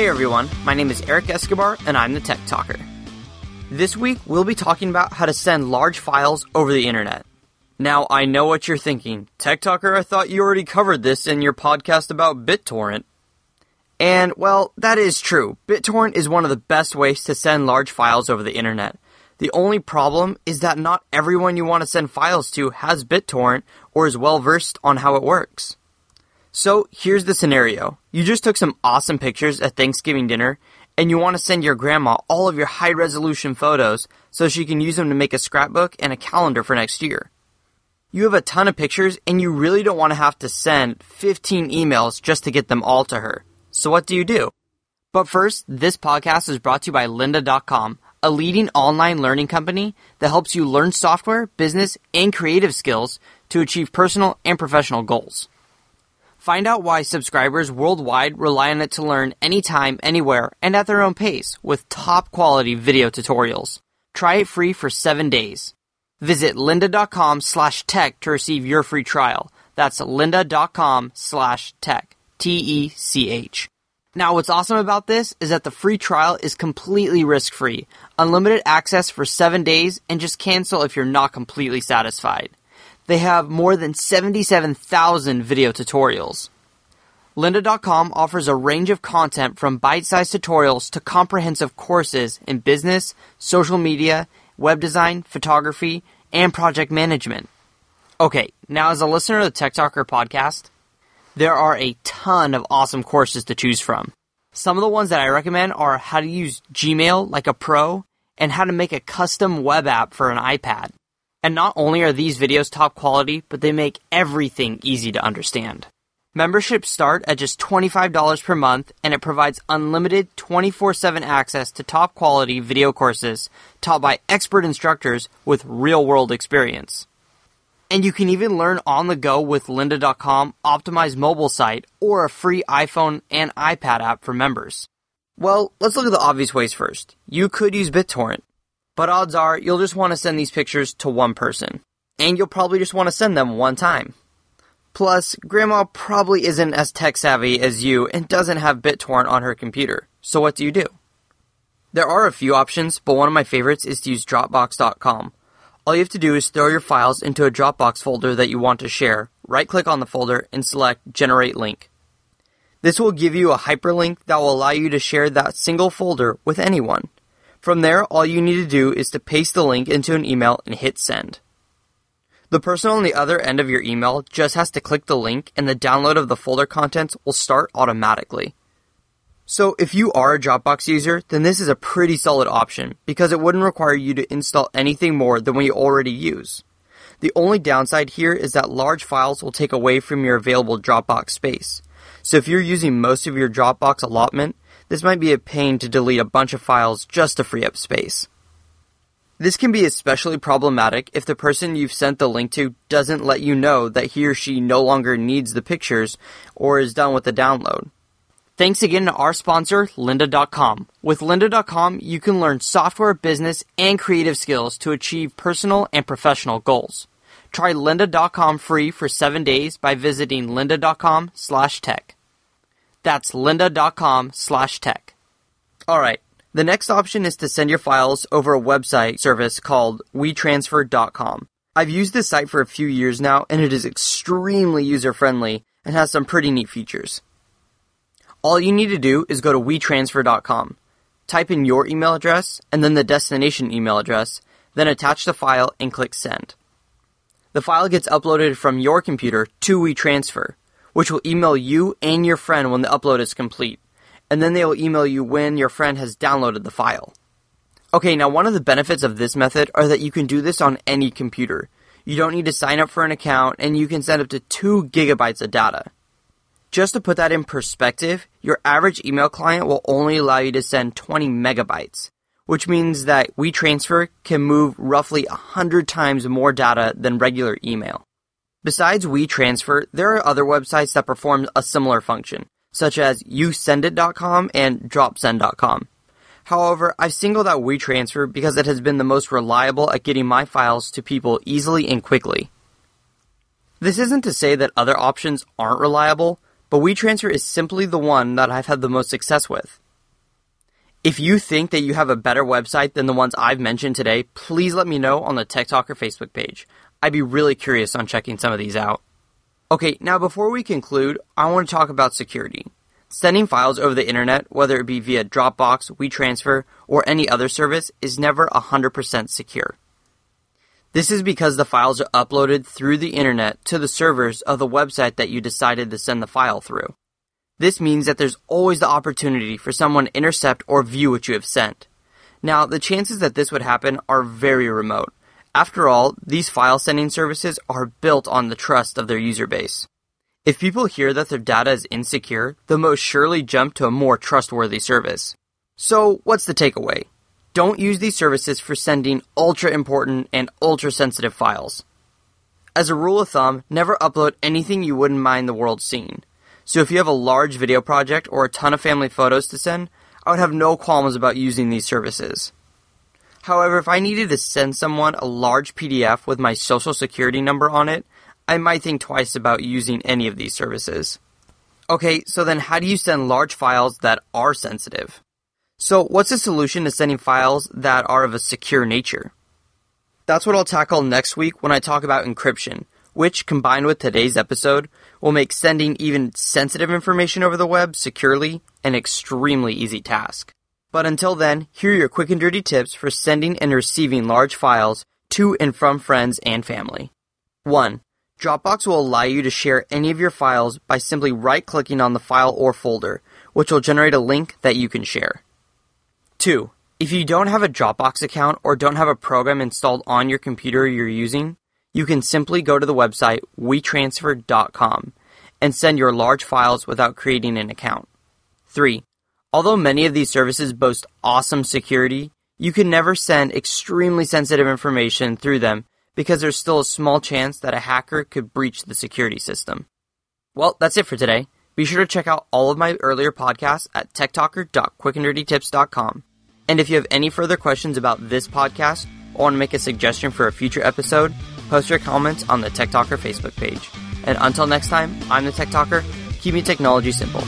Hey everyone, my name is Eric Escobar and I'm the Tech Talker. This week we'll be talking about how to send large files over the internet. Now I know what you're thinking. Tech Talker, I thought you already covered this in your podcast about BitTorrent. And well, that is true. BitTorrent is one of the best ways to send large files over the internet. The only problem is that not everyone you want to send files to has BitTorrent or is well versed on how it works. So here's the scenario. You just took some awesome pictures at Thanksgiving dinner and you want to send your grandma all of your high resolution photos so she can use them to make a scrapbook and a calendar for next year. You have a ton of pictures and you really don't want to have to send 15 emails just to get them all to her. So what do you do? But first, this podcast is brought to you by lynda.com a leading online learning company that helps you learn software, business, and creative skills to achieve personal and professional goals. Find out why subscribers worldwide rely on it to learn anytime, anywhere, and at their own pace with top quality video tutorials. Try it free for seven days. Visit lynda.com slash tech to receive your free trial. That's lynda.com slash tech. T-E-C-H. Now, what's awesome about this is that the free trial is completely risk free, unlimited access for seven days, and just cancel if you're not completely satisfied. They have more than 77,000 video tutorials. Lynda.com offers a range of content from bite sized tutorials to comprehensive courses in business, social media, web design, photography, and project management. Okay, now as a listener of the Tech Talker podcast, there are a ton of awesome courses to choose from. Some of the ones that I recommend are how to use Gmail like a pro and how to make a custom web app for an iPad. And not only are these videos top quality, but they make everything easy to understand. Memberships start at just $25 per month and it provides unlimited 24-7 access to top quality video courses taught by expert instructors with real world experience. And you can even learn on the go with lynda.com optimized mobile site or a free iPhone and iPad app for members. Well, let's look at the obvious ways first. You could use BitTorrent, but odds are you'll just want to send these pictures to one person. And you'll probably just want to send them one time. Plus, grandma probably isn't as tech savvy as you and doesn't have BitTorrent on her computer. So what do you do? There are a few options, but one of my favorites is to use Dropbox.com. All you have to do is throw your files into a Dropbox folder that you want to share, right click on the folder, and select Generate Link. This will give you a hyperlink that will allow you to share that single folder with anyone. From there, all you need to do is to paste the link into an email and hit send. The person on the other end of your email just has to click the link and the download of the folder contents will start automatically. So if you are a Dropbox user, then this is a pretty solid option because it wouldn't require you to install anything more than what you already use. The only downside here is that large files will take away from your available Dropbox space. So if you're using most of your Dropbox allotment, this might be a pain to delete a bunch of files just to free up space. This can be especially problematic if the person you've sent the link to doesn't let you know that he or she no longer needs the pictures or is done with the download. Thanks again to our sponsor, lynda.com. With lynda.com, you can learn software, business, and creative skills to achieve personal and professional goals. Try lynda.com free for 7 days by visiting lynda.com/tech. That's lynda.com/tech. All right. The next option is to send your files over a website service called wetransfer.com. I've used this site for a few years now and it is extremely user friendly and has some pretty neat features. All you need to do is go to wetransfer.com, type in your email address and then the destination email address, then attach the file and click send. The file gets uploaded from your computer to WeTransfer, which will email you and your friend when the upload is complete, and then they will email you when your friend has downloaded the file. Okay, now one of the benefits of this method are that you can do this on any computer. You don't need to sign up for an account and you can send up to 2 gigabytes of data. Just to put that in perspective, your average email client will only allow you to send 20 megabytes, which means that WeTransfer can move roughly 100 times more data than regular email. Besides WeTransfer, there are other websites that perform a similar function, such as yousendit.com and dropsend.com. However, I've singled out WeTransfer because it has been the most reliable at getting my files to people easily and quickly. This isn't to say that other options aren't reliable, but WeTransfer is simply the one that I've had the most success with. If you think that you have a better website than the ones I've mentioned today, please let me know on the Tech Talker Facebook page. I'd be really curious on checking some of these out. Okay, now before we conclude, I want to talk about security. Sending files over the internet, whether it be via Dropbox, WeTransfer, or any other service, is never 100% secure. This is because the files are uploaded through the internet to the servers of the website that you decided to send the file through. This means that there's always the opportunity for someone to intercept or view what you have sent. Now, the chances that this would happen are very remote. After all, these file sending services are built on the trust of their user base. If people hear that their data is insecure, they'll most surely jump to a more trustworthy service. So, what's the takeaway? Don't use these services for sending ultra important and ultra sensitive files. As a rule of thumb, never upload anything you wouldn't mind the world seeing. So if you have a large video project or a ton of family photos to send, I would have no qualms about using these services. However, if I needed to send someone a large PDF with my social security number on it, I might think twice about using any of these services. Okay, so then how do you send large files that are sensitive? So what's the solution to sending files that are of a secure nature? That's what I'll tackle next week when I talk about encryption, which, combined with today's episode, will make sending even sensitive information over the web securely an extremely easy task. But until then, here are your quick and dirty tips for sending and receiving large files to and from friends and family. 1. Dropbox will allow you to share any of your files by simply right clicking on the file or folder, which will generate a link that you can share. 2. If you don't have a Dropbox account or don't have a program installed on your computer you're using, you can simply go to the website wetransfer.com and send your large files without creating an account. 3. Although many of these services boast awesome security, you can never send extremely sensitive information through them because there's still a small chance that a hacker could breach the security system. Well, that's it for today. Be sure to check out all of my earlier podcasts at techtalker.quickanddirtytips.com. And if you have any further questions about this podcast or want to make a suggestion for a future episode, post your comments on the Tech Talker Facebook page. And until next time, I'm the Tech Talker, keeping technology simple.